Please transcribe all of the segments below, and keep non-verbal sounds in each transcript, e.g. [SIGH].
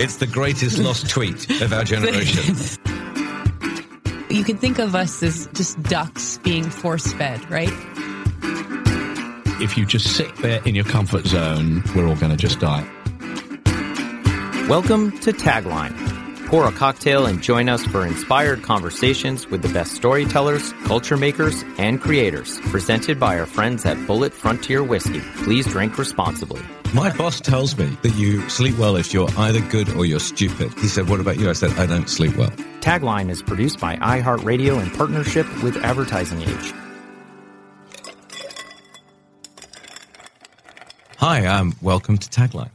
It's the greatest lost tweet of our generation. [LAUGHS] You can think of us as just ducks being force fed, right? If you just sit there in your comfort zone, we're all going to just die. Welcome to Tagline. Pour a cocktail and join us for inspired conversations with the best storytellers, culture makers, and creators. Presented by our friends at Bulleit Frontier Whiskey. Please drink responsibly. My boss tells me that you sleep well if you're either good or you're stupid. He said, What about you? I said, I don't sleep well. Tagline is produced by iHeartRadio in partnership with Advertising Age. Hi, um, welcome to Tagline.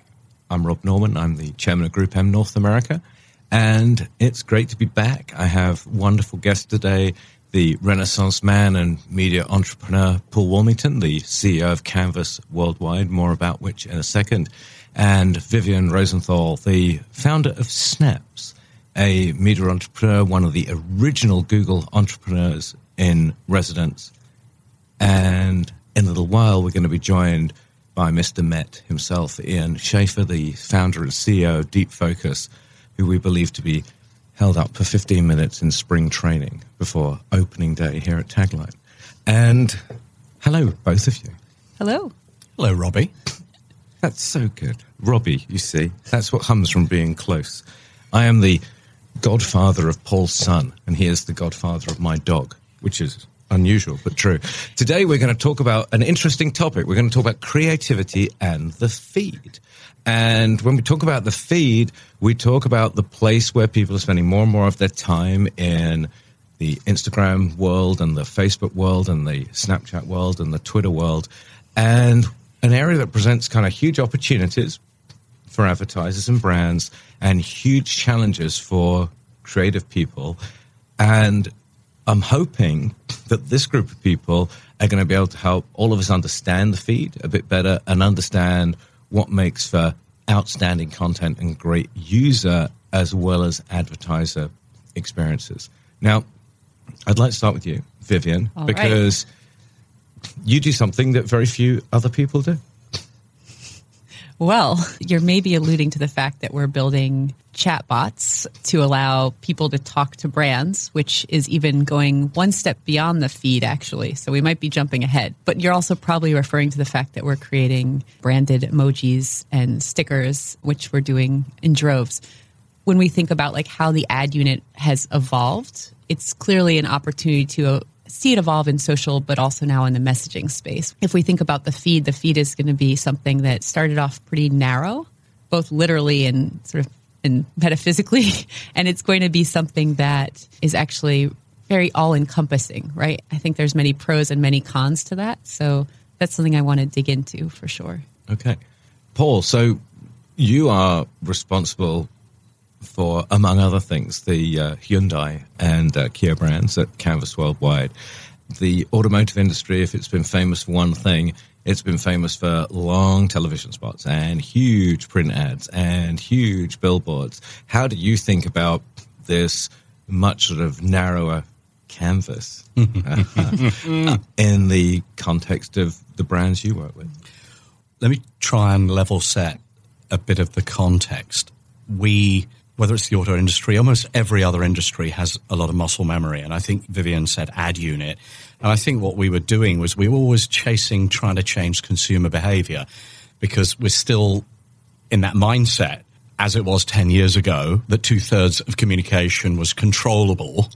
I'm Rob Norman. I'm the chairman of GroupM North America. And it's great to be back. I have wonderful guests today the Renaissance man and media entrepreneur Paul Woolmington, the CEO of Canvas Worldwide, more about which in a second, and Vivian Rosenthal, the founder of Snaps, a media entrepreneur, one of the original Google entrepreneurs in residence. And in a little while, we're going to be joined by Mr. Met himself, Ian Schafer, the founder and CEO of Deep Focus, who we believe to be held up for 15 minutes in spring training before opening day here at Tagline. And hello, both of you. Hello. Hello, Robbie. [LAUGHS] That's so good. Robbie, you see, that's what comes from being close. I am the godfather of Paul's son, and he is the godfather of my dog, which is unusual but true. Today we're going to talk about an interesting topic. We're going to talk about creativity and the feed. And when we talk about the feed, we talk about the place where people are spending more and more of their time in the Instagram world and the Facebook world and the Snapchat world and the Twitter world. And an area that presents kind of huge opportunities for advertisers and brands and huge challenges for creative people. And I'm hoping that this group of people are going to be able to help all of us understand the feed a bit better and understand what makes for outstanding content and great user as well as advertiser experiences. Now, I'd like to start with you, Vivian, All because right. you do something that very few other people do. Well, you're maybe alluding to the fact that we're building chatbots to allow people to talk to brands, which is even going one step beyond the feed, actually. So we might be jumping ahead. But you're also probably referring to the fact that we're creating branded emojis and stickers, which we're doing in droves. When we think about like how the ad unit has evolved, it's clearly an opportunity to uh, see it evolve in social, but also now in the messaging space. If we think about the feed, the feed is going to be something that started off pretty narrow, both literally and sort of and metaphysically, [LAUGHS] and it's going to be something that is actually very all encompassing, right? I think there's many pros and many cons to that. So that's something I want to dig into for sure. Okay. Paul, so you are responsible for, among other things, the uh, Hyundai and uh, Kia brands at Canvas Worldwide. The automotive industry, if it's been famous for one thing, it's been famous for long television spots and huge print ads and huge billboards. How do you think about this much sort of narrower canvas uh, [LAUGHS] in the context of the brands you work with? Let me try and level set a bit of the context. We whether it's the auto industry, almost every other industry has a lot of muscle memory. And I think Vivian said ad unit. And I think what we were doing was we were always chasing, trying to change consumer behavior because we're still in that mindset as it was 10 years ago that two thirds of communication was controllable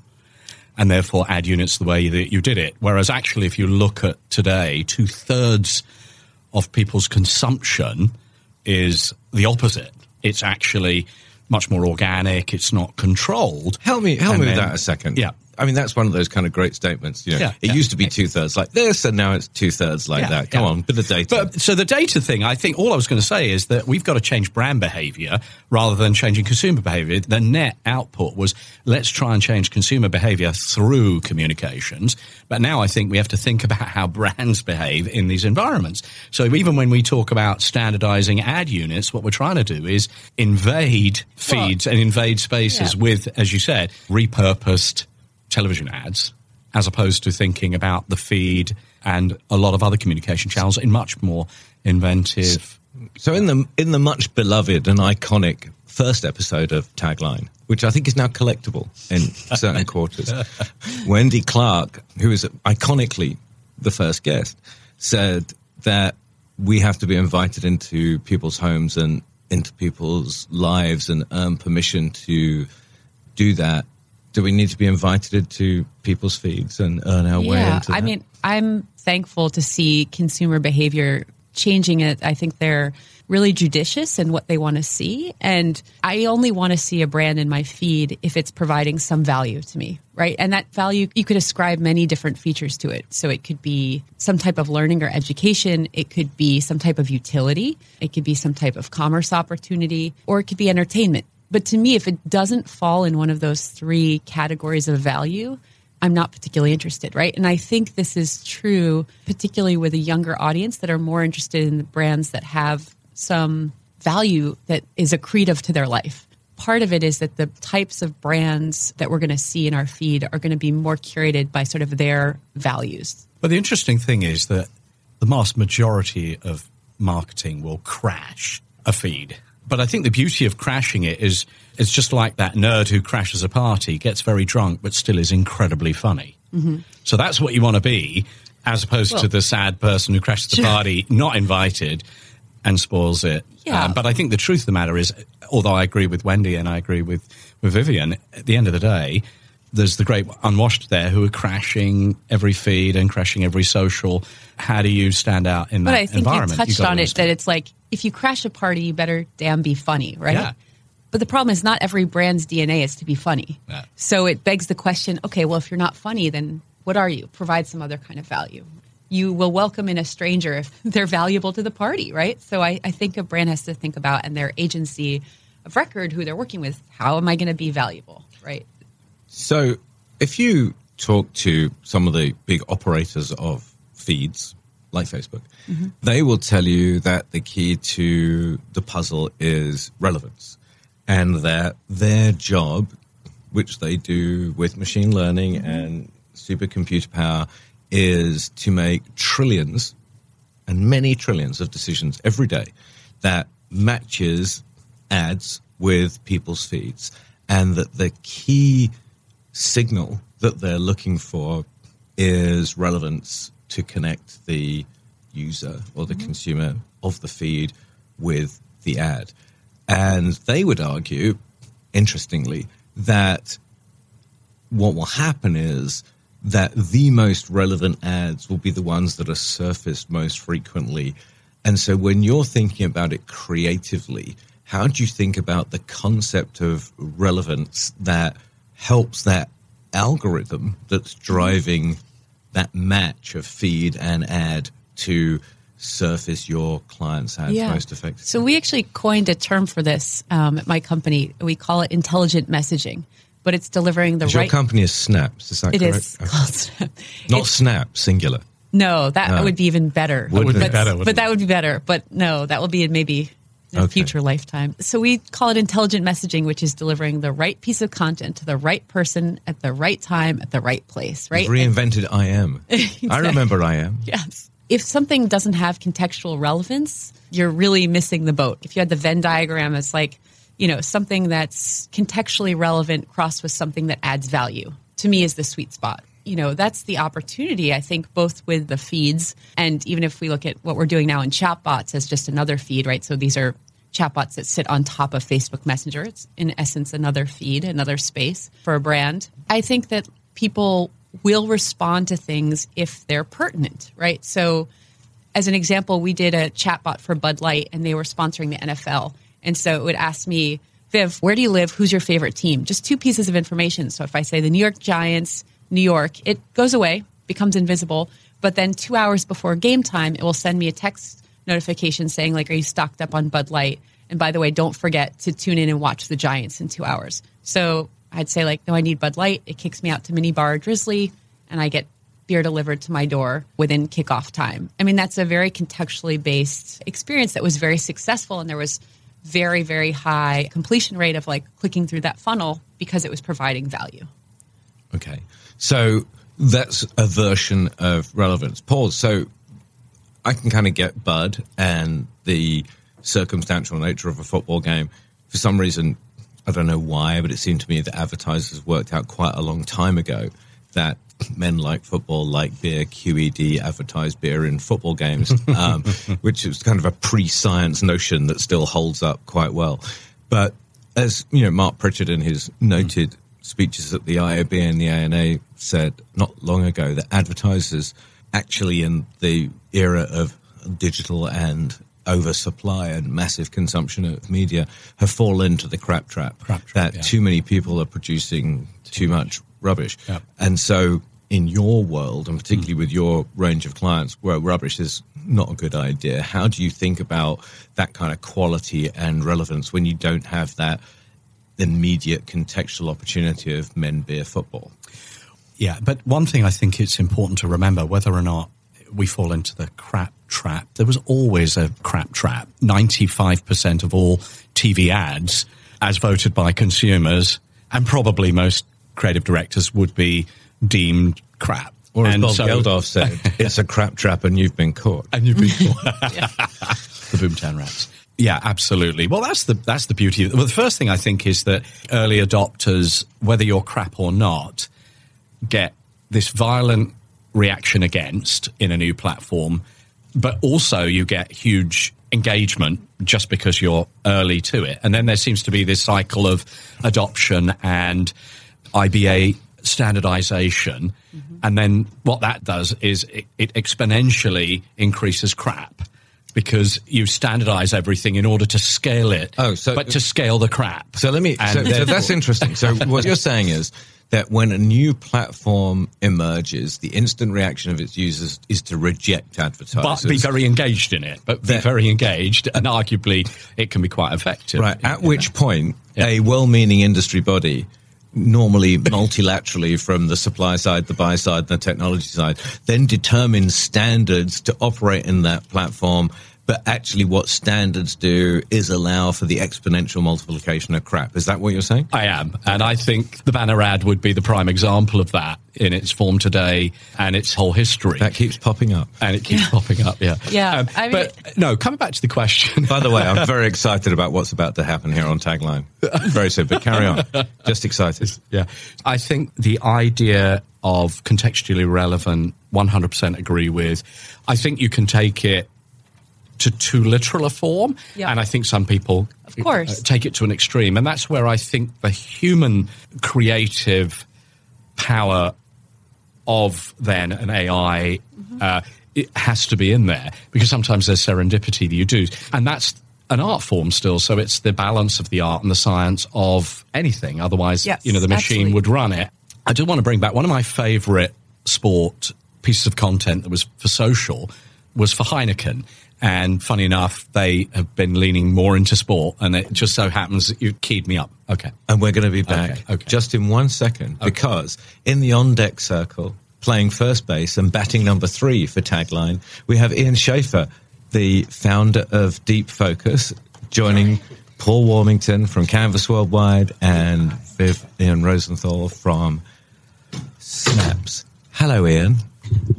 and therefore ad units the way that you did it. Whereas actually, if you look at today, two thirds of people's consumption is the opposite. It's actually much more organic. It's not controlled. Help me, help and me then, with that a second. Yeah. I mean, that's one of those kind of great statements. You know, yeah, it yeah. used to be two thirds like this, and now it's two thirds like yeah, that. Come on, bit of data. But so the data thing, I think all I was going to say is that we've got to change brand behavior rather than changing consumer behavior. The net output was let's try and change consumer behavior through communications. But now I think we have to think about how brands behave in these environments. So even when we talk about standardizing ad units, what we're trying to do is invade feeds well, and invade spaces with, as you said, repurposed television ads as opposed to thinking about the feed and a lot of other communication channels in much more inventive So in the in the much beloved and iconic first episode of Tagline, which I think is now collectible in certain [LAUGHS] quarters, Wendy Clark, who is iconically the first guest, said that we have to be invited into people's homes and into people's lives and earn permission to do that. Do we need to be invited into people's feeds and earn our way Yeah, into that? I mean, I'm thankful to see consumer behavior changing it. I think they're really judicious in what they want to see. And I only want to see a brand in my feed if it's providing some value to me, right? And that value, you could ascribe many different features to it. So it could be some type of learning or education, it could be some type of utility, it could be some type of commerce opportunity, or it could be entertainment. But to me, if it doesn't fall in one of those three categories of value, I'm not particularly interested, right? And I think this is true, particularly with a younger audience that are more interested in the brands that have some value that is accretive to their life. Part of it is that the types of brands that we're going to see in our feed are going to be more curated by sort of their values. But the interesting thing is that the vast majority of marketing will crash a feed. But I think the beauty of crashing it is it's just like that nerd who crashes a party, gets very drunk, but still is incredibly funny. So that's what you want to be, as opposed to the sad person who crashes the party, not invited, and spoils it. Yeah. Um, but I think the truth of the matter is, although I agree with Wendy and I agree with, with Vivian, at the end of the day, there's the great unwashed there who are crashing every feed and crashing every social. How do you stand out in But that I think you touched on it that it's like if you crash a party, you better damn be funny, right? Yeah. But the problem is not every brand's DNA is to be funny. Yeah. So it begs the question, okay, well if you're not funny, then what are you? Provide some other kind of value. You will welcome in a stranger if [LAUGHS] they're valuable to the party, right? So I, I think a brand has to think about and their agency of record who they're working with, how am I going to be valuable, right? So, if you talk to some of the big operators of feeds like Facebook, mm-hmm. they will tell you that the key to the puzzle is relevance and that their job, which they do with machine learning mm-hmm. and supercomputer power, is to make trillions and many trillions of decisions every day that matches ads with people's feeds and that the key signal that they're looking for is relevance to connect the user or the mm-hmm. consumer of the feed with the ad. And they would argue, interestingly, that what will happen is that the most relevant ads will be the ones that are surfaced most frequently. And so when you're thinking about it creatively, how do you think about the concept of relevance that helps that algorithm that's driving that match of feed and ad to surface your client's ads most effectively? So we actually coined a term for this um, at my company. We call it intelligent messaging, but it's delivering the Your right. company is Snaps, is that It correct? is Okay. called Snap. Not It's- Snap, singular. No, that No. would be even better. Would would be but, better, but that would be better. But no, that will be in maybe in a Okay. future lifetime. So we call it intelligent messaging, which is delivering the right piece of content to the right person at the right time at the right place. Right? You've reinvented I am. [LAUGHS] I remember I am. Yes. If something doesn't have contextual relevance, you're really missing the boat. If you had the Venn diagram, it's like, you know, something that's contextually relevant crossed with something that adds value. To me is the sweet spot. You know, that's the opportunity, I think, both with the feeds and even if we look at what we're doing now in chatbots as just another feed, right? So these are chatbots that sit on top of Facebook Messenger. It's in essence another feed, another space for a brand. I think that people will respond to things if they're pertinent, right? So, as an example, we did a chatbot for Bud Light and they were sponsoring the NFL. And so it would ask me, Viv, where do you live? Who's your favorite team? Just two pieces of information. So if I say the New York Giants, New York, it goes away, becomes invisible. But then two hours before game time, it will send me a text notification saying, like, are you stocked up on Bud Light? And by the way, don't forget to tune in and watch the Giants in two hours. So I'd say, like, no, I need Bud Light. It kicks me out to Mini Bar Drizly, and I get beer delivered to my door within kickoff time. I mean, that's a very contextually based experience that was very successful, and there was very, very high completion rate of like clicking through that funnel because it was providing value. Okay. So that's a version of relevance. Pause. so I can kind of get Bud and the circumstantial nature of a football game. For some reason, I don't know why, but it seemed to me that advertisers worked out quite a long time ago that men like football, like beer, QED advertised beer in football games, [LAUGHS] um, which is kind of a pre-science notion that still holds up quite well. But as you know, Marc Pritchard in his noted speeches at the IAB and the ANA said not long ago that advertisers actually in the era of digital and oversupply and massive consumption of media have fallen into the crap trap. Crap trap, that yeah. too many people are producing too much rubbish. Yep. And so in your world, and particularly hmm. with your range of clients, where rubbish is not a good idea, how do you think about that kind of quality and relevance when you don't have that immediate contextual opportunity of men beer football? Yeah, but one thing I think it's important to remember whether or not we fall into the crap trap, there was always a crap trap. 95% of all TV ads, as voted by consumers, and probably most creative directors, would be deemed crap. Or as and Bob so- Geldof said, [LAUGHS] it's a crap trap and you've been caught. and you've been [LAUGHS] the Boomtown Rats. Yeah, absolutely. Well, that's the that's the beauty. Well, the first thing I think is that early adopters, whether you're crap or not, get this violent reaction against in a new platform, but also you get huge engagement just because you're early to it. And then there seems to be this cycle of adoption and IBA standardization. Mm-hmm. And then what that does is it, it exponentially increases crap because you standardize everything in order to scale it, Oh, so- but to scale the crap. So let me. So, so that's interesting. So [LAUGHS] what you're saying is that when a new platform emerges, the instant reaction of its users is to reject advertisers. but be very engaged in it. But be That- very engaged, and arguably it can be quite effective. right. At which point, Yeah. a well-meaning industry body. Normally, multilaterally from the supply side, the buy side, the technology side, then determine standards to operate in that platform. But actually, what standards do is allow for the exponential multiplication of crap. Is that what you're saying? I am, and I think the banner ad would be the prime example of that in its form today and its whole history. That keeps popping up. and it keeps popping up, yeah. Yeah, Um, I mean- but no, coming back to the question. By the way, I'm [LAUGHS] very excited about what's about to happen here on Tagline. Very soon, but carry on. Just excited. Yeah. I think the idea of contextually relevant, 100% agree with. I think you can take it to too literal a form. And I think some people Of course. uh, take it to an extreme. And that's where I think the human creative power of then an AI uh, it has to be in there because sometimes there's serendipity that you do, and that's an art form still. So it's the balance of the art and the science of anything. Otherwise, Yes, you know, the machine absolutely. would run it. I do want to bring back one of my favourite sport pieces of content that was for social was for Heineken. And funny enough, they have been leaning more into sport, and it just so happens that you keyed me up. Okay. And we're going to be back Okay, okay. just in one second because in the on deck circle, playing first base and batting number three for Tagline, we have Ian Schafer, the founder of Deep Focus, joining Paul Woolmington from Canvas Worldwide and Viv Ian Rosenthal from Snaps. Hello, Ian.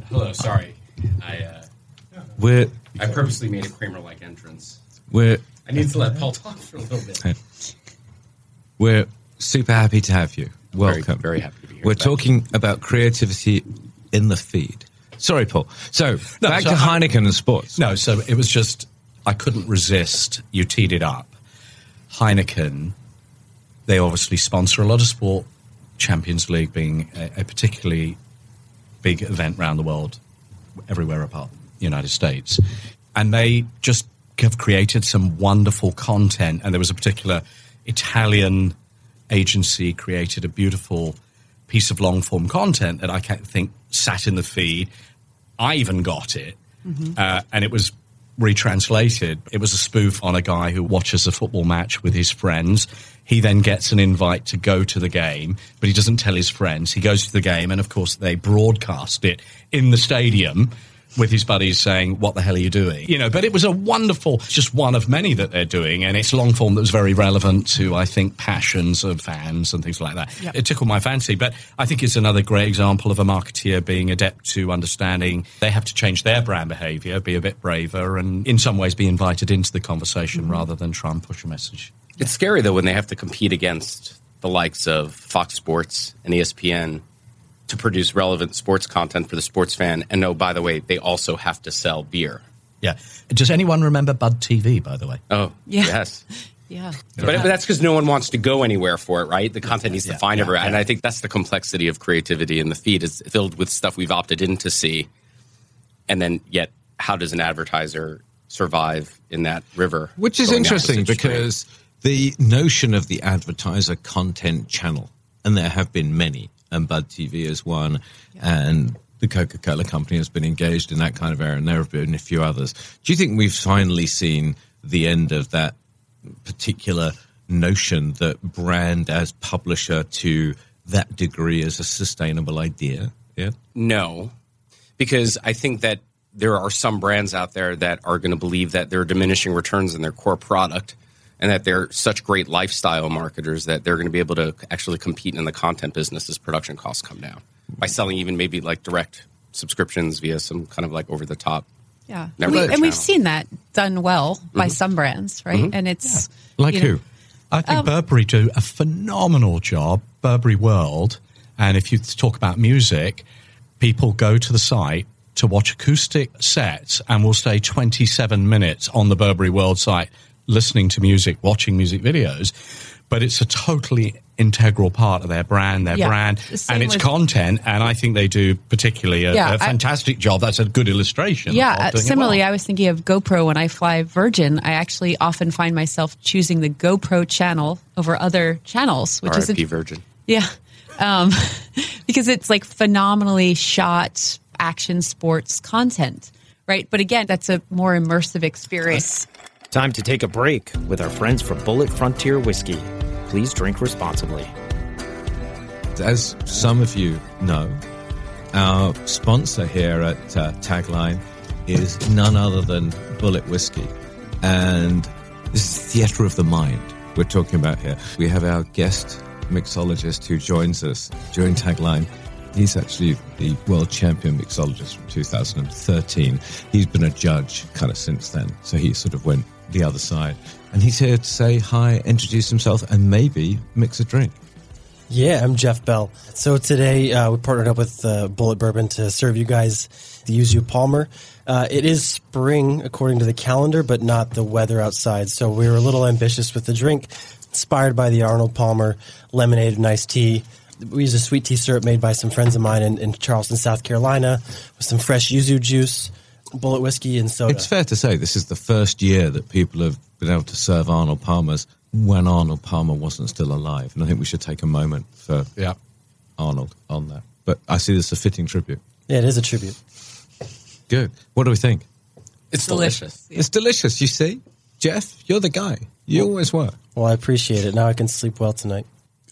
Hello, sorry. I uh, We're I purposely made a Kramer-like entrance. we're I need to let Paul talk for a little bit. We're super happy to have you. Welcome. very happy to be here. We're Thank talking about creativity in the feed. Sorry, Paul. So No, back so to I- Heineken and sports. No, so it was just I couldn't resist. You teed it up. Heineken, they obviously sponsor a lot of sport. Champions League being a, a particularly big event around the world, everywhere apart the United States, and they just have created some wonderful content. And there was a particular Italian agency created a beautiful piece of long form content that I can't think sat in the feed. I even got it, uh, and it was retranslated. It was a spoof on a guy who watches a football match with his friends. He then gets an invite to go to the game, but he doesn't tell his friends. He goes to the game, and of course, they broadcast it in the stadium with his buddies saying, What the hell are you doing? You know, but it was a wonderful, just one of many that they're doing. And it's long form that was very relevant to, I think, passions of fans and things like that. Yep. It tickled my fancy. But I think it's another great example of a marketeer being adept to understanding they have to change their brand behavior, be a bit braver, and in some ways be invited into the conversation Mm-hmm. rather than try and push a message. It's scary though when they have to compete against the likes of Fox Sports and ESPN to produce relevant sports content for the sports fan. And no, by the way, they also have to sell beer. Yeah. Does anyone remember Bud TV, by the way? Oh, Yeah. yes. [LAUGHS] Yeah. But, but that's because no one wants to go anywhere for it, right? The content needs to find yeah, everywhere. And. I think that's the complexity of creativity. And the feed is filled with stuff we've opted in to see. And then, yet, how does an advertiser survive in that river? Which is interesting opposite stream? because the notion of the advertiser content channel, and there have been many, and Bud TV is one, and the Coca Cola Company has been engaged in that kind of area, and there have been a few others. Do you think we've finally seen the end of that particular notion that brand as publisher to that degree is a sustainable idea? Yeah. No, because I think that there are some brands out there that are going to believe that there are diminishing returns in their core product and that they're such great lifestyle marketers that they're going to be able to actually compete in the content business as production costs come down by selling even maybe like direct subscriptions via some kind of like over the top. Yeah. And, we, and we've seen that done well by mm-hmm. some brands, right? Mm-hmm. And it's Like you know, who? I think um, Burberry do a phenomenal job, Burberry World. And if you talk about music, people go to the site to watch acoustic sets and will stay 27 minutes on the Burberry World site listening to music, watching music videos. But it's a totally integral part of their brand, their Yeah. brand, same and its with- content. And I think they do particularly a, Yeah, a I- fantastic job. That's a good illustration. Yeah, of uh, doing it similarly, well. I was thinking of GoPro when I fly Virgin. I actually often find myself choosing the GoPro channel over other channels, which is RIP a, Virgin. yeah, [LAUGHS] um, [LAUGHS] because it's like phenomenally shot action sports content, right? But again, that's a more immersive experience. Time to take a break with our friends from Bulleit Frontier Whiskey. Please drink responsibly. as some of you know, our sponsor here at uh, Tagline is none other than Bulleit Whiskey. And this is theatre of the mind we're talking about here. We have our guest mixologist who joins us during Tagline. He's actually the world champion mixologist from 2013. He's been a judge kind of since then. So he sort of went the other side. And he's here to say hi, introduce himself, and maybe mix a drink. Yeah, I'm Jeff Bell. So today uh, we partnered up with uh, Bulleit Bourbon to serve you guys the Yuzu Palmer. Uh, it is spring according to the calendar, but not the weather outside. So we were a little ambitious with the drink, inspired by the Arnold Palmer lemonade and iced tea. We used a sweet tea syrup made by some friends of mine in, in Charleston, South Carolina, with some fresh yuzu juice, Bulleit whiskey, and soda. It's fair to say this is the first year that people have been able to serve Arnold Palmer's when Arnold Palmer wasn't still alive. And I think we should take a moment for yeah. Arnold on that. But I see this as a fitting tribute. yeah, it is a tribute. Good. What do we think? It's delicious. It's delicious, you see? Jeff, you're the guy. You always were. Well, I appreciate it. Now I can sleep well tonight.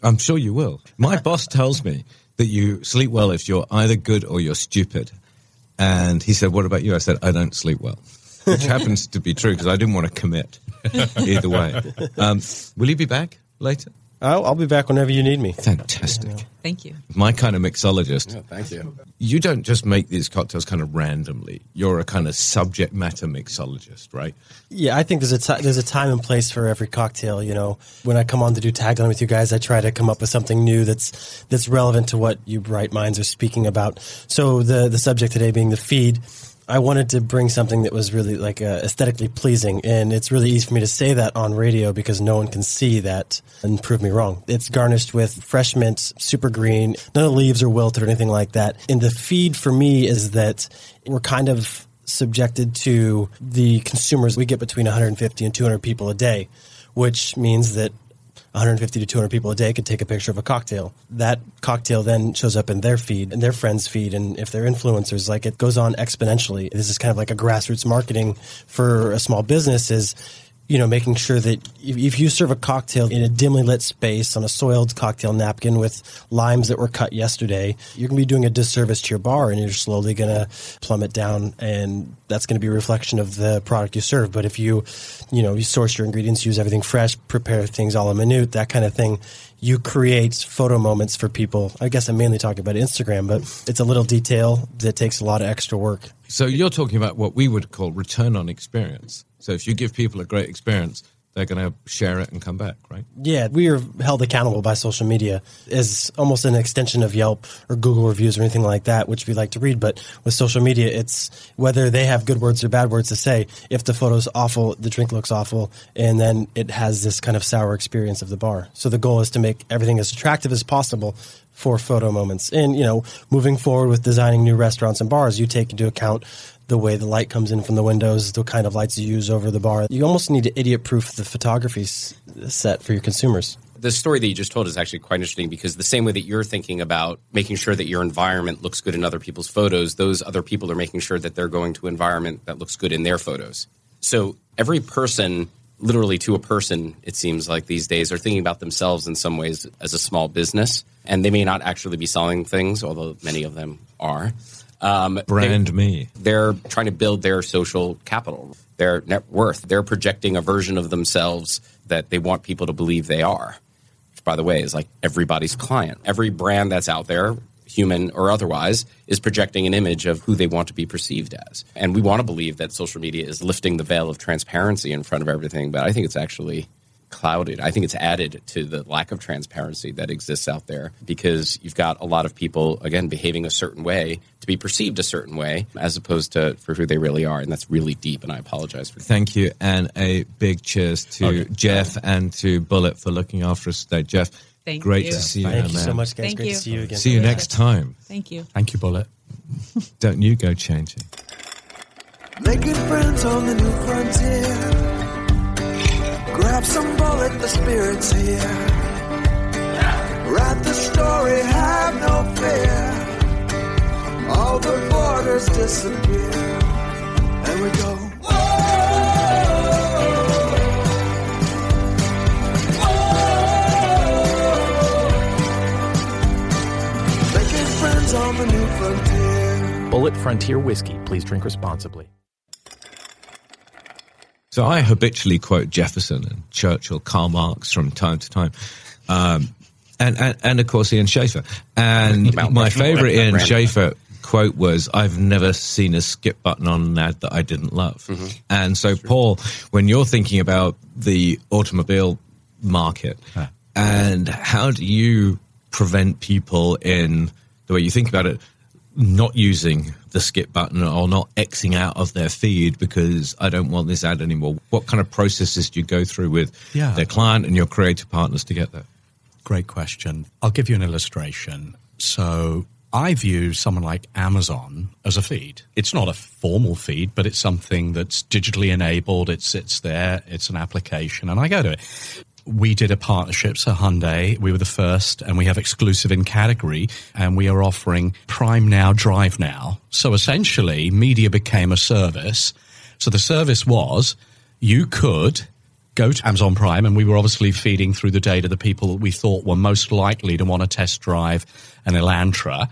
I'm sure you will. My boss tells me that you sleep well if you're either good or you're stupid. And he said, What about you? I said, I don't sleep well, which [LAUGHS] happens to be true because I didn't want to commit either way. Um, will you be back later? I'll, I'll be back whenever you need me. Fantastic. Thank you. My kind of mixologist. Yeah, thank you. You don't just make these cocktails kind of randomly. You're a kind of subject matter mixologist, right? Yeah, I think there's a ti there's a time and place for every cocktail. You know, when I come on to do tagline with you guys, I try to come up with something new that's that's relevant to what you bright minds are speaking about. So the the subject today being the feed. I wanted to bring something that was really like uh, aesthetically pleasing, and it's really easy for me to say that on radio because no one can see that and prove me wrong. It's garnished with fresh mint, super green, none of the leaves are wilted or anything like that. And the feed for me is that we're kind of subjected to the consumers. We get between 150 and 200 people a day, which means that 150 to 200 people a day could take a picture of a cocktail. That cocktail then shows up in their feed and their friends' feed, and if they're influencers, like it goes on exponentially. This is kind of like a grassroots marketing for a small business. Is you know, making sure that if, you serve a cocktail in a dimly lit space on a soiled cocktail napkin with limes that were cut yesterday, you're going to be doing a disservice to your bar and you're slowly going to plummet down and that's going to be a reflection of the product you serve. But if you, you know, you source your ingredients, use everything fresh, prepare things all a minute, that kind of thing, you create photo moments for people. I guess I'm mainly talking about Instagram, but it's a little detail that takes a lot of extra work. So you're talking about what we would call return on experience. So if you give people a great experience, they're going to share it and come back, right? Yeah, we are held accountable by social media as almost an extension of Yelp or Google reviews or anything like that, which we like to read. But with social media, it's whether they have good words or bad words to say. If the photo's awful, the drink looks awful, and then it has this kind of sour experience of the bar. So the goal is to make everything as attractive as possible for photo moments. And, you know, moving forward with designing new restaurants and bars, you take into account the way the light comes in from the windows, the kind of lights you use over the bar. You almost need to idiot proof the photography set for your consumers. The story that you just told is actually quite interesting because the same way that you're thinking about making sure that your environment looks good in other people's photos, those other people are making sure that they're going to an environment that looks good in their photos. So every person, literally to a person, it seems like these days, are thinking about themselves in some ways as a small business. And they may not actually be selling things, although many of them are. Um, Brand they, me. They're trying to build their social capital, their net worth. They're projecting a version of themselves that they want people to believe they are. Which, by the way, is like everybody's client. Every brand that's out there, human or otherwise, is projecting an image of who they want to be perceived as. And we want to believe that social media is lifting the veil of transparency in front of everything, but I think it's actually clouded. I think it's added to the lack of transparency that exists out there because you've got a lot of people, again, behaving a certain way to be perceived a certain way as opposed to for who they really are. And that's really deep. And I apologize for that. Thank you. And a big cheers to okay. Jeff and to Bulleit for looking after us today. Jeff, Thank great you. to see Thank you. Thank you so much, guys. Thank great you. to see you again. See you next time. Thank you. Thank you, Bulleit. [LAUGHS] Don't you go changing. Making friends on the new frontier. Grab some Bulleit, the spirit's here. Write the story, have no fear. All the borders disappear. And we go, frontier. Bulleit Frontier Whiskey. Please drink responsibly. So I habitually quote Jefferson and Churchill, Karl Marx from time to time. Um, and, and, and of course Ian Schafer. And [LAUGHS] my favorite [LAUGHS] Ian Schafer quote was, I've never seen a skip button on an ad that I didn't love. Mm-hmm. And so, Paul, when you're thinking about the automobile market, huh. and how do you prevent people in the way you think about it, not using the skip button or not Xing out of their feed because I don't want this ad anymore? What kind of processes do you go through with yeah. their client and your creative partners to get there? Great question. I'll give you an illustration. So I view someone like Amazon as a feed. It's not a formal feed, but it's something that's digitally enabled. It sits there. It's an application and I go to it we did a partnership. So Hyundai, we were the first and we have exclusive in category and we are offering Prime Now, Drive Now. So essentially media became a service. So the service was you could go to Amazon Prime and we were obviously feeding through the data the people that we thought were most likely to want to test drive an Elantra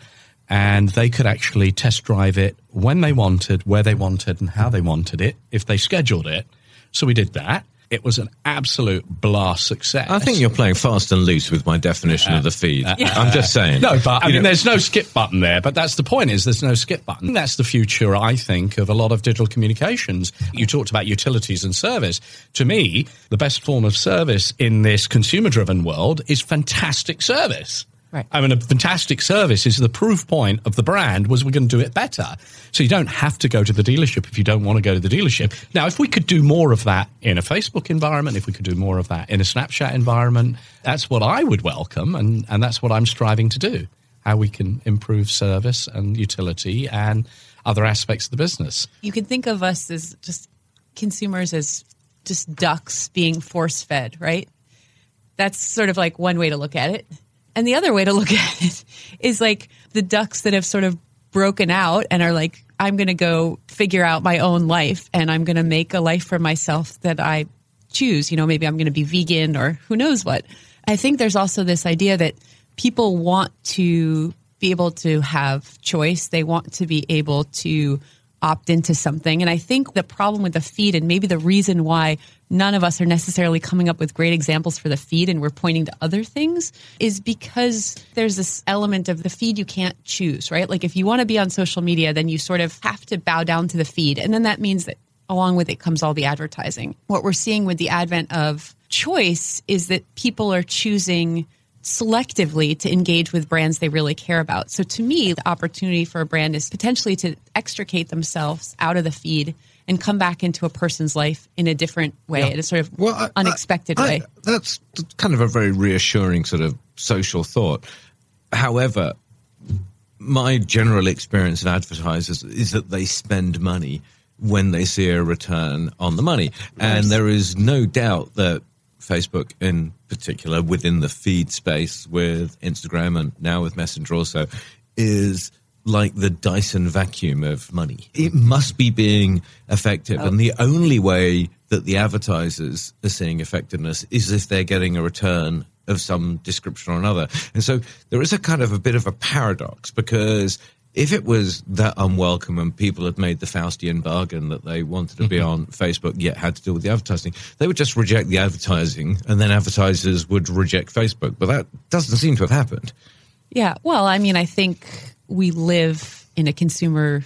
and they could actually test drive it when they wanted, where they wanted and how they wanted it if they scheduled it. So we did that. It was an absolute blast success. I think you're playing fast and loose with my definition uh, of the feed. Uh, I'm just saying. No, but I mean, there's no skip button there. But that's the point: is there's no skip button. That's the future, I think, of a lot of digital communications. You talked about utilities and service. To me, the best form of service in this consumer-driven world is fantastic service. Right. I mean, a fantastic service is the proof point of the brand was we're going to do it better. So you don't have to go to the dealership if you don't want to go to the dealership. Now, if we could do more of that in a Facebook environment, if we could do more of that in a Snapchat environment, that's what I would welcome. And, and that's what I'm striving to do. How we can improve service and utility and other aspects of the business. You can think of us as just consumers as just ducks being force fed, right? That's sort of like one way to look at it. And the other way to look [LAUGHS] at it is like the ducks that have sort of broken out and are like, I'm going to go figure out my own life and I'm going to make a life for myself that I choose. You know, maybe I'm going to be vegan or who knows what. I think there's also this idea that people want to be able to have choice. They want to be able to opt into something. And I think the problem with the feed and maybe the reason why none of us are necessarily coming up with great examples for the feed and we're pointing to other things is because there's this element of the feed you can't choose, right? Like if you want to be on social media, then you sort of have to bow down to the feed. And then that means that along with it comes all the advertising. What we're seeing with the advent of choice is that people are choosing selectively to engage with brands they really care about. So to me, the opportunity for a brand is potentially to extricate themselves out of the feed and come back into a person's life in a different way, Yeah. in a sort of Well, I- unexpected I- I- way. That's kind of a very reassuring sort of social thought. However, my general experience of advertisers is that they spend money when they see a return on the money. And there is no doubt that Facebook, in particular, within the feed space with Instagram and now with Messenger also, is like the Dyson vacuum of money. It must be being effective. Oh. And the only way that the advertisers are seeing effectiveness is if they're getting a return of some description or another. And so there is a kind of a bit of a paradox because if it was that unwelcome and people had made the Faustian bargain that they wanted to be mm-hmm. on Facebook yet had to deal with the advertising, they would just reject the advertising and then advertisers would reject Facebook. But that doesn't seem to have happened. Yeah. Well, I mean, I think we live in a consumer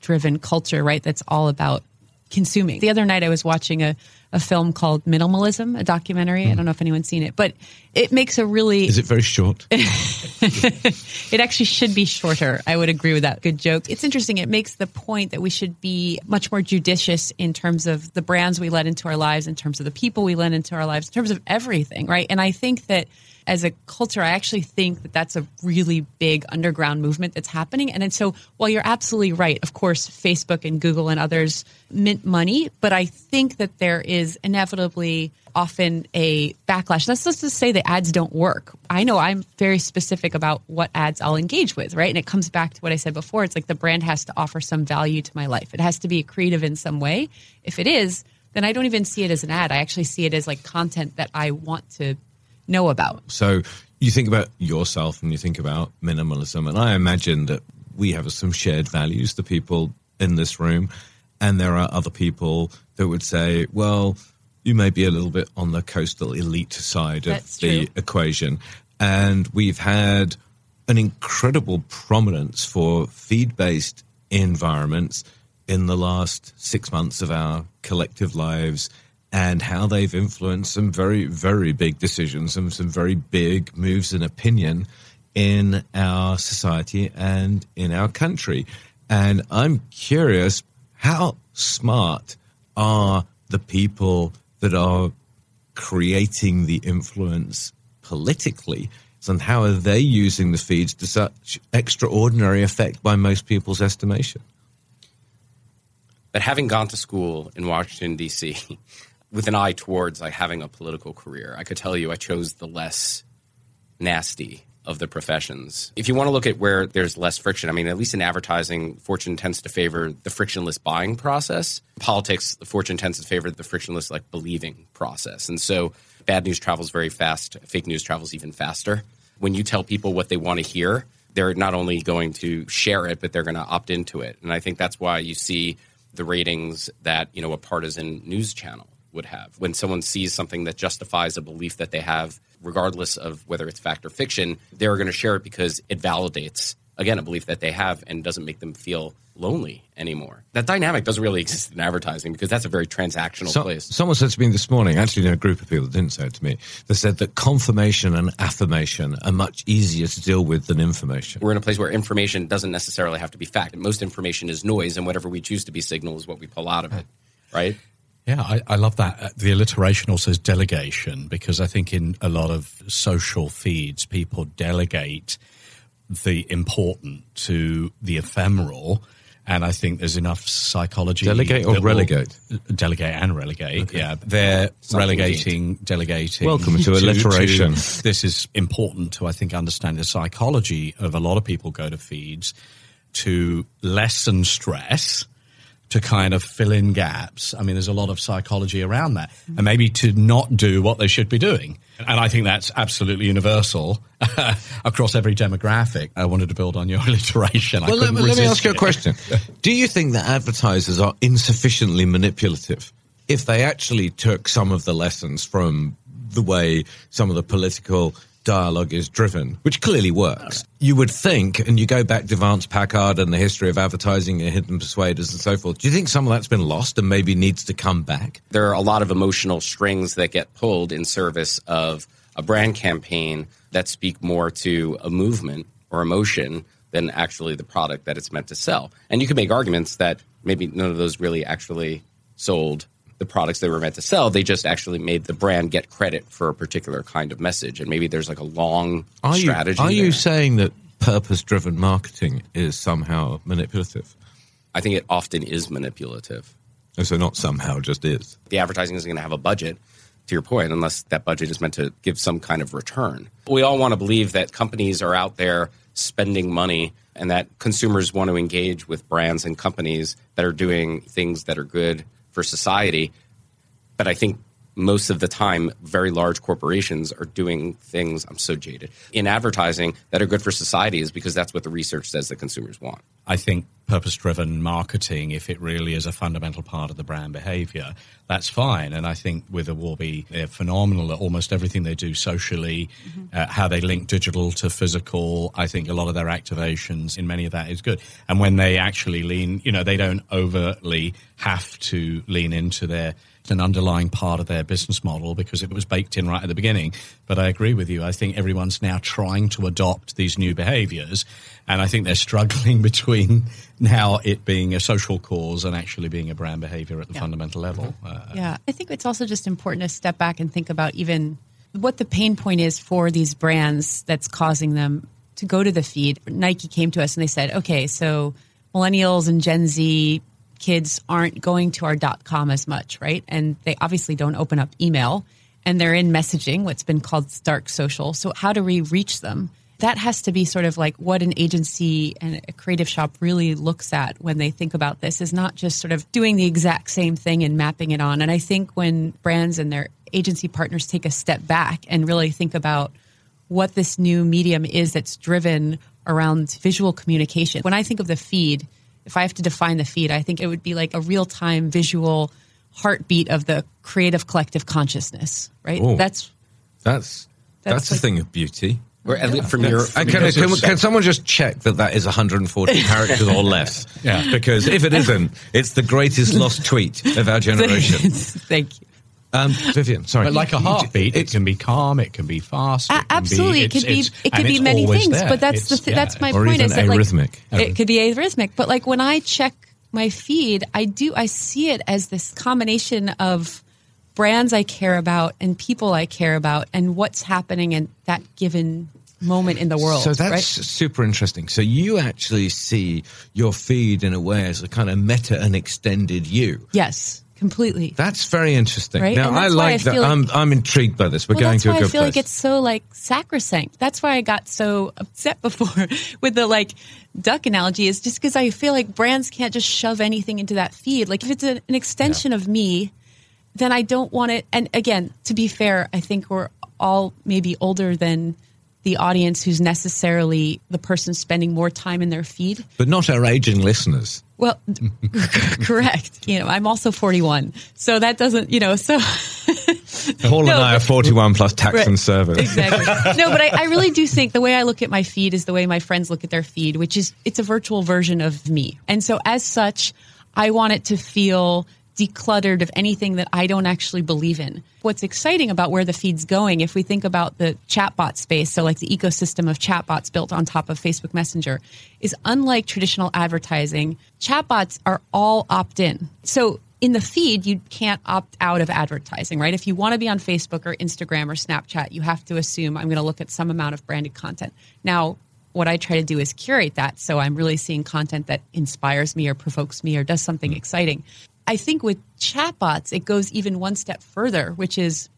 driven culture, right? That's all about consuming. The other night I was watching a, a film called Minimalism, a documentary. I hmm. don't know if anyone's seen it, but it makes a really Is it very short? [LAUGHS] it actually should be shorter. I would agree with that. Good joke. It's interesting. It makes the point that we should be much more judicious in terms of the brands we let into our lives, in terms of the people we let into our lives, in terms of everything, right? And I think that as a culture, I actually think that that's a really big underground movement that's happening. And then so while you're absolutely right, of course, Facebook and Google and others mint money, but I think that there is inevitably often a backlash. That's just to say that ads don't work. I know I'm very specific about what ads I'll engage with, right? And it comes back to what I said before. It's like the brand has to offer some value to my life. It has to be creative in some way. If it is, then I don't even see it as an ad. I actually see it as like content that I want to know about. So you think about yourself and you think about minimalism, and I imagine that we have some shared values, the people in this room, and there are other people that would say, well, you may be a little bit on the coastal elite side That's of the true. equation. And we've had an incredible prominence for feed based environments in the last six months of our collective lives and how they've influenced some very, very big decisions and some very big moves in opinion in our society and in our country. And I'm curious how smart are the people that are creating the influence politically and how are they using the feeds to such extraordinary effect by most people's estimation? But having gone to school in Washington D.C. [LAUGHS] with an eye towards like having a political career, I could tell you I chose the less nasty of the professions. If you want to look at where there's less friction, I mean, at least in advertising, fortune tends to favor the frictionless buying process. Politics, the fortune tends to favor the frictionless like believing process. And so bad news travels very fast, fake news travels even faster. When you tell people what they want to hear, they're not only going to share it, but they're going to opt into it. And I think that's why you see the ratings that, you know, a partisan news channel would have. When someone sees something that justifies a belief that they have, regardless of whether it's fact or fiction, they're going to share it because it validates, again, a belief that they have and doesn't make them feel lonely anymore. That dynamic doesn't really [LAUGHS] exist in advertising because that's a very transactional So- place. someone said to me this morning, actually, in a group of people that didn't say it to me, they said that confirmation and affirmation are much easier to deal with than information. We're in a place where information doesn't necessarily have to be fact. Most information is noise, and whatever we choose to be signal is what we pull out of it, right? Yeah, I, I love that. Uh, The alliteration also is delegation because I think in a lot of social feeds, people delegate the important to the ephemeral. And I think there's enough psychology. Delegate or relegate? delegate and relegate. Yeah, they're Something relegating, delegating. Welcome to [LAUGHS] alliteration. to- this is important to, I think, understand the psychology of a lot of people go to feeds to lessen stress to kind of fill in gaps. I mean, there's a lot of psychology around that, and maybe to not do what they should be doing. And I think that's absolutely universal [LAUGHS] across every demographic. I wanted to build on your [LAUGHS] alliteration. I Well, let, let me ask you a question. [LAUGHS] Do you think that advertisers are insufficiently manipulative? If they actually took some of the lessons from the way some of the political dialogue is driven, which clearly works, you would think, and you go back to Vance Packard and the history of advertising and hidden persuaders and so forth, do you think some of that's been lost and maybe needs to come back? there are a lot of emotional strings that get pulled in service of a brand campaign that speak more to a movement or emotion than actually the product that it's meant to sell. And you can make arguments that maybe none of those really actually sold the products they were meant to sell. They just actually made the brand get credit for a particular kind of message. And maybe there's like a long Are you, strategy. are you saying that purpose driven marketing is somehow manipulative? I think it often is manipulative. Oh, so, not somehow, just is. the advertising isn't going to have a budget to your point unless that budget is meant to give some kind of return we all want to believe that companies are out there spending money and that consumers want to engage with brands and companies that are doing things that are good for society but i think most of the time very large corporations are doing things i'm so jaded in advertising that are good for society is because that's what the research says that consumers want I think purpose driven marketing, if it really is a fundamental part of the brand behavior, that's fine. And I think with Awarby, they're phenomenal at almost everything they do socially, uh, how they link digital to physical. I think a lot of their activations in many of that is good. And when they actually lean, you know, they don't overtly have to lean into their an underlying part of their business model because it was baked in right at the beginning. But I agree with you. I think everyone's now trying to adopt these new behaviors. And I think they're struggling [LAUGHS] between now it being a social cause and actually being a brand behavior at the fundamental level. Uh, Yeah, I think it's also just important to step back and think about even what the pain point is for these brands that's causing them to go to the feed. Nike came to us and they said, okay, so millennials and Gen Z kids aren't going to our dot .com as much, right? And they obviously don't open up email and they're in messaging, what's been called dark social. So how do we reach them? That has to be sort of like what an agency and a creative shop really looks at when they think about this is not just sort of doing the exact same thing and mapping it on. And I think when brands and their agency partners take a step back and really think about what this new medium is that's driven around visual communication. When I think of the feed, if I have to define the feed, I think it would be like a real time visual heartbeat of the creative collective consciousness, right? Oh. That's That's That's that's, a thing of beauty. Or at least from your from can, your- can, can someone just check that that is 140 [LAUGHS] characters or less? Yeah. Because if it isn't, it's the greatest lost tweet of our [LAUGHS] generation. thank you. Um, Vivian, sorry. But like a heartbeat, it can be calm, it can be fast. A- it can absolutely, be, it could be it could be many things, there. but that's the th- yeah, that's my Or point. even is that like it could be arrhythmic, but like when I check my feed, I do I see it as this combination of brands I care about and people I care about and what's happening in that given moment in the world. So that's right? super interesting. So you actually see your feed in a way as a kind of meta and extended you. yes, completely. That's very interesting. Right? Now I why I like that. like- I'm I'm intrigued by this. We're well, going to a why good I feel place. like it's so like sacrosanct. That's why I got so upset [LAUGHS] before with the like duck analogy. Is just because I feel like brands can't just shove anything into that feed. Like if it's a, an extension of me, then I don't want it. And again, to be fair, I think we're all maybe older than the audience who's necessarily the person spending more time in their feed. but not our aging listeners. Well, [LAUGHS] correct. You know, I'm also 41, so that doesn't, you know, so [LAUGHS] Paul and No, I are 41 plus tax Right. and service. Exactly. No, but I, I really do think the way I look at my feed is the way my friends look at their feed, which is it's a virtual version of me. And so as such, I want it to feel decluttered of anything that I don't actually believe in. What's exciting about where the feed's going, if we think about the chatbot space, so like the ecosystem of chatbots built on top of Facebook Messenger, is unlike traditional advertising, chatbots are all opt in. So in the feed, you can't opt out of advertising, right? If you want to be on Facebook or Instagram or Snapchat, you have to assume I'm going to look at some amount of branded content. Now, what I try to do is curate that so I'm really seeing content that inspires me or provokes me or does something exciting. I think with chatbots, it goes even one step further, which is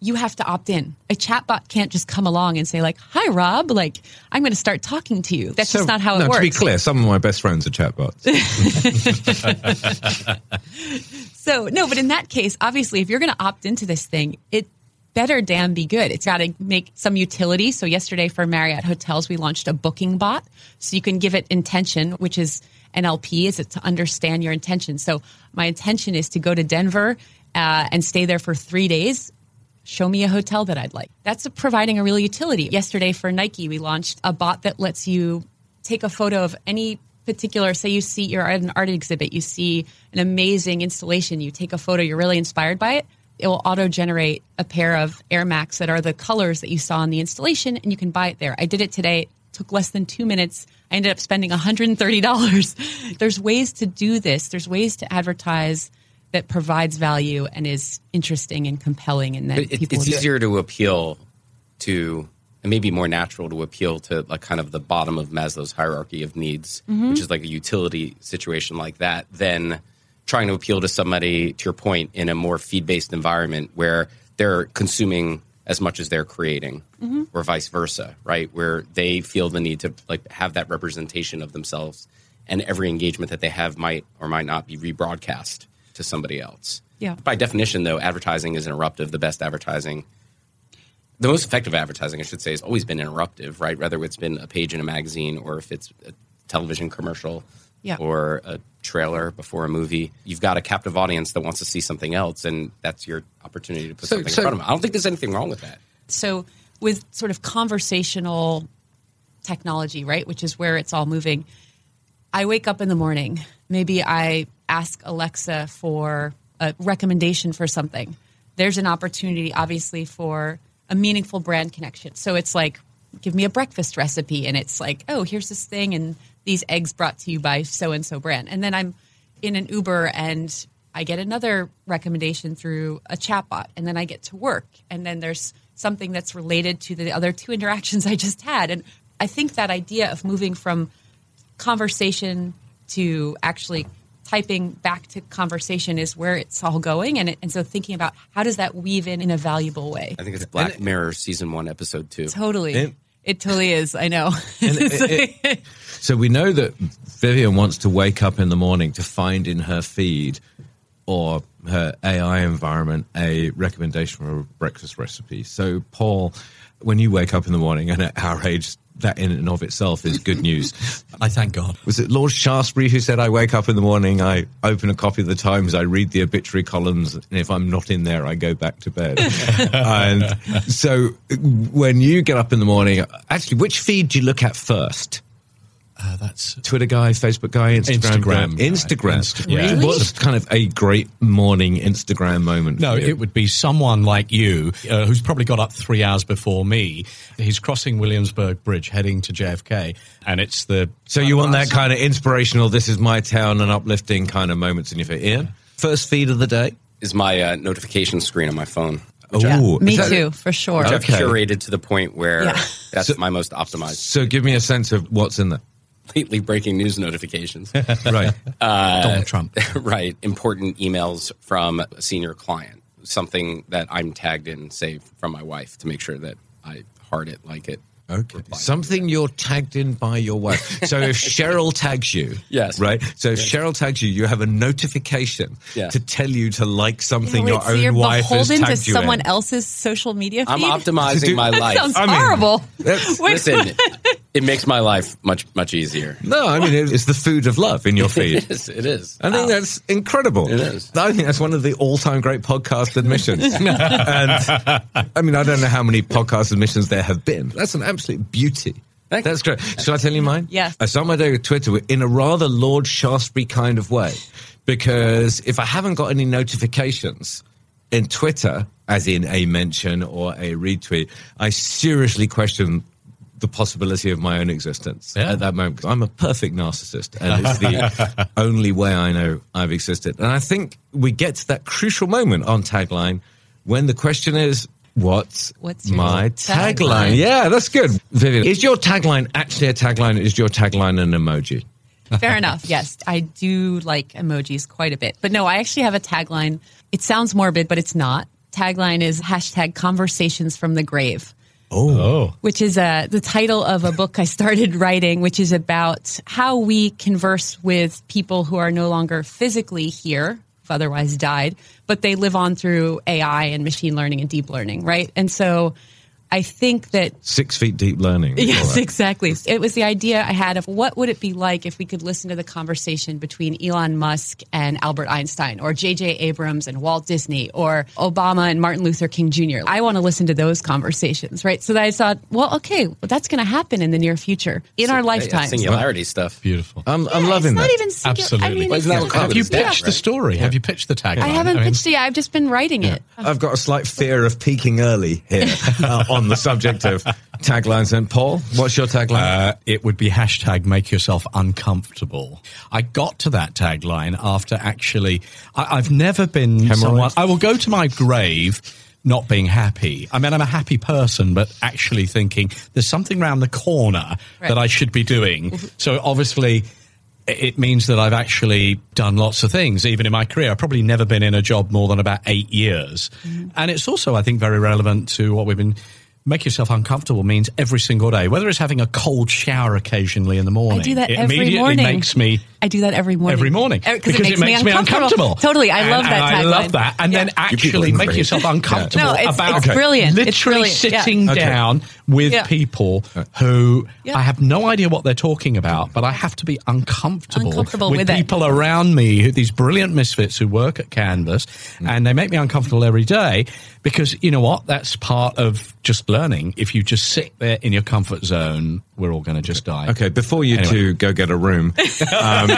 you have to opt in. A chatbot can't just come along and say like, "Hi, Rob. Like, I'm going to start talking to you." That's So- just not how no, it works. To be clear, some of my best friends are chatbots. [LAUGHS] [LAUGHS] So no, but in that case, obviously, if you're going to opt into this thing, it better damn be good. It's got to make some utility. So yesterday for Marriott hotels, we launched a booking bot, so you can give it intention, which is NLP, is it to understand your intention. So my intention is to go to Denver uh, and stay there for three days. Show me a hotel that I'd like. That's providing a real utility. Yesterday for Nike, we launched a bot that lets you take a photo of any particular say you see you're at an art exhibit you see an amazing installation you take a photo you're really inspired by it it will auto generate a pair of air max that are the colors that you saw in the installation and you can buy it there. I did it today. It took less than two minutes. I ended up spending $130. [LAUGHS] There's ways to do this. There's ways to advertise that provides value and is interesting and compelling and then But it, people it's do it. easier to appeal to, and maybe more natural to appeal to like kind of the bottom of Maslow's hierarchy of needs, Mm-hmm. which is like a utility situation like that, than trying to appeal to somebody, to your point, in a more feed based environment where they're consuming as much as they're creating, Mm-hmm. or vice versa, right? Where they feel the need to like have that representation of themselves, and every engagement that they have might or might not be rebroadcast to somebody else. Yeah. By definition, though, advertising is interruptive. The best advertising, the most effective advertising, I should say, has always been interruptive, right? Whether it's been a page in a magazine or if it's a television commercial Yeah. or a trailer before a movie. You've got a captive audience that wants to see something else, and that's your opportunity to put So- something so- in front of them. I don't think there's anything wrong with that. so with sort of conversational technology, right, which is where it's all moving, I wake up in the morning. Maybe I ask Alexa for a recommendation for something. There's an opportunity, obviously, for a meaningful brand connection. So it's like, give me a breakfast recipe, and it's like, oh, here's this thing, and these eggs brought to you by so and so brand. And then I'm in an Uber and I get another recommendation through a chatbot, and then I get to work, and then there's something that's related to the other two [LAUGHS] interactions I just had. And I think that idea of moving from conversation to actually typing back to conversation is where it's all going. And, it, and so thinking about how does that weave in in a valuable way? I think it's Black Mirror season one, episode two. Totally. And- it totally is. I know. [LAUGHS] So we know that Vivian wants to wake up in the morning to find in her feed or her AI environment a recommendation for a breakfast recipe. So, Paul, when you wake up in the morning, and at our age, that in and of itself is good news. I thank God. Was it Lord Shaftesbury who said, I wake up in the morning, I open a copy of the Times, I read the obituary columns, and if I'm not in there, I go back to bed. [LAUGHS] and so when you get up in the morning, actually, which feed do you look at first? Uh, that's Twitter guy, Facebook guy, Instagram, guy? Instagram. Instagram. Insta- yeah. Really? What's kind of a great morning Instagram moment? No, it would be someone like you uh, who's probably got up three hours before me. He's crossing Williamsburg Bridge heading to JFK, and it's the. So you want that kind of inspirational, this is my town, and uplifting kind of moments in your feed. Ian, first feed of the day. Is my uh, notification screen on my phone. Ooh, Me that- too, for sure. Which I've curated to the point where Yeah. that's my most optimized. So give me a sense of what's in there. Lately breaking news notifications. [LAUGHS] Right. Uh, Donald Trump. [LAUGHS] right. Important emails from a senior client. Something that I'm tagged in, say, from my wife to make sure that I heart it, like it. Okay. Something you're tagged in by your wife. So if [LAUGHS] Cheryl tags you, Yes. right? So if Cheryl tags you, you have a notification Yeah. to tell you to like something Wait, your so own you're wife has beholden tagged to you someone in. else's social media feed? I'm optimizing Dude, my that life. Sounds I mean, horrible. that's- Wait, Listen, it makes my life much much easier. No, I mean it's the food of love in your [LAUGHS] feed. It is. It is. I think that's incredible. It is. I think that's one of the all-time great podcast admissions. [LAUGHS] and I mean, I don't know how many podcast admissions there have been. That's an absolute beauty. Thank that's great. Shall I tell you mine? Yes. I start my day with Twitter in a rather Lord Shaftesbury kind of way, because if I haven't got any notifications in Twitter, as in a mention or a retweet, I seriously question the possibility of my own existence Yeah. at that moment. 'cause I'm a perfect narcissist, and it's the [LAUGHS] only way I know I've existed. And I think we get to that crucial moment on tagline when the question is, "What's, What's my tagline? tagline? Yeah, that's good. Vivian, is your tagline actually a tagline? Is your tagline an emoji? Fair enough. Yes, I do like emojis quite a bit. But no, I actually have a tagline. It sounds morbid, but it's not. tagline is hashtag conversations from the grave. Oh. which is uh, the title of a book I started [LAUGHS] writing, which is about how we converse with people who are no longer physically here, who've otherwise died, but they live on through AI and machine learning and deep learning, right? And so I think that Six feet deep learning. [LAUGHS] Yes, that. exactly. It was the idea I had of what would it be like if we could listen to the conversation between Elon Musk and Albert Einstein, or J.J. Abrams and Walt Disney, or Obama and Martin Luther King Jr. I want to listen to those conversations, right? So that I thought, well, okay, well, that's going to happen in the near future, in our Yeah, lifetime. singularity stuff. Beautiful. I'm, I'm loving it's not that. even singular. Absolutely. I mean, Well, it's isn't that not- what Have you Covenant's about, pitched the right? story? Have you pitched the tagline? I haven't mean, pitched it. yet. I've just been writing it. I've got a slight fear of peaking early here [LAUGHS] uh, on the subject of taglines. And Paul, what's your tagline? Uh, it would be hashtag make yourself uncomfortable. I got to that tagline after actually, I, I've never been Hemorrhoids? someone, I will go to my grave not being happy. I mean, I'm a happy person, but actually thinking there's something around the corner Right. that I should be doing. [LAUGHS] so obviously, it means that I've actually done lots of things, even in my career. I've probably never been in a job more than about eight years. And it's also, I think, very relevant to what we've been. Make yourself uncomfortable means every single day, whether it's having a cold shower occasionally in the morning. I do that it every immediately morning. makes me I do that every morning. every morning Uh, because it makes, me uncomfortable. Totally, I And- love that and I tagline. love that, and then Yeah. You people actually are make yourself uncomfortable No, it's- about it's brilliant. It's literally brilliant. Yeah. sitting Okay. down with Yeah. people who Yeah. I have no idea what they're talking about, but I have to be uncomfortable, Uncomfortable with, with it. people around me, who, these brilliant misfits who work at Canvas, and they make me uncomfortable every day because you know what? That's part of just learning. If you just sit there in your comfort zone, we're all going to just die. okay, before you Anyway. two go get a room, [LAUGHS] um,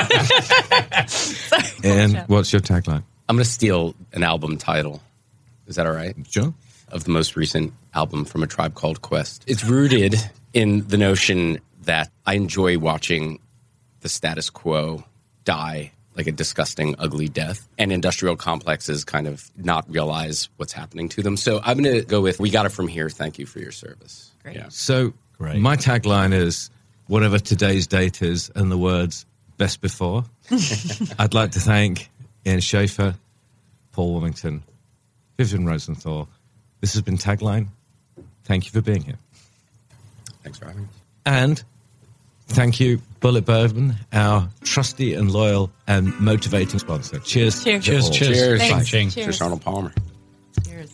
and what's your tagline? I'm going to steal an album title. Is that all right? Sure. Of the most recent album from a tribe called Quest. It's rooted in the notion that I enjoy watching the status quo die like a disgusting, ugly death, and industrial complexes kind of not realize what's happening to them. So I'm going to go with "We got it from here." Thank you for your service. Great. Yeah. So Great. my tagline is whatever today's date is, and the words best before. [LAUGHS] I'd like to thank Ian Schafer, Paul Woolmington, Vivian Rosenthal. This has been Tagline. Thank you for being here. Thanks for having me. And thank you, Bulleit Bourbon, our trusty and loyal and motivating sponsor. Cheers. Cheers. Cheers, cheers. Cheers. Thanks. Ching. Cheers. Cheers, Arnold Palmer. Cheers.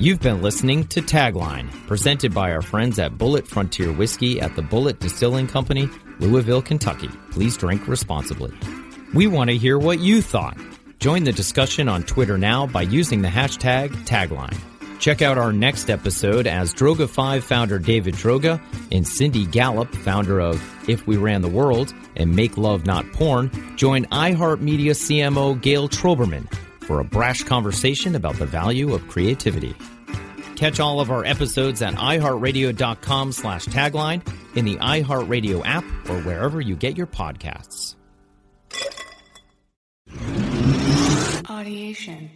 You've been listening to Tagline, presented by our friends at Bulleit Frontier Whiskey at the Bulleit Distilling Company, Louisville, Kentucky. Please drink responsibly. We want to hear what you thought. Join the discussion on Twitter now by using the hashtag Tagline. Check out our next episode as Droga 5 founder David Droga and Cindy Gallop, founder of If We Ran the World and Make Love Not Porn, join iHeartMedia CMO Gayle Troberman for a brash conversation about the value of creativity. Catch all of our episodes at iHeartRadio.com slash tagline, in the iHeartRadio app, or wherever you get your podcasts. Audiation.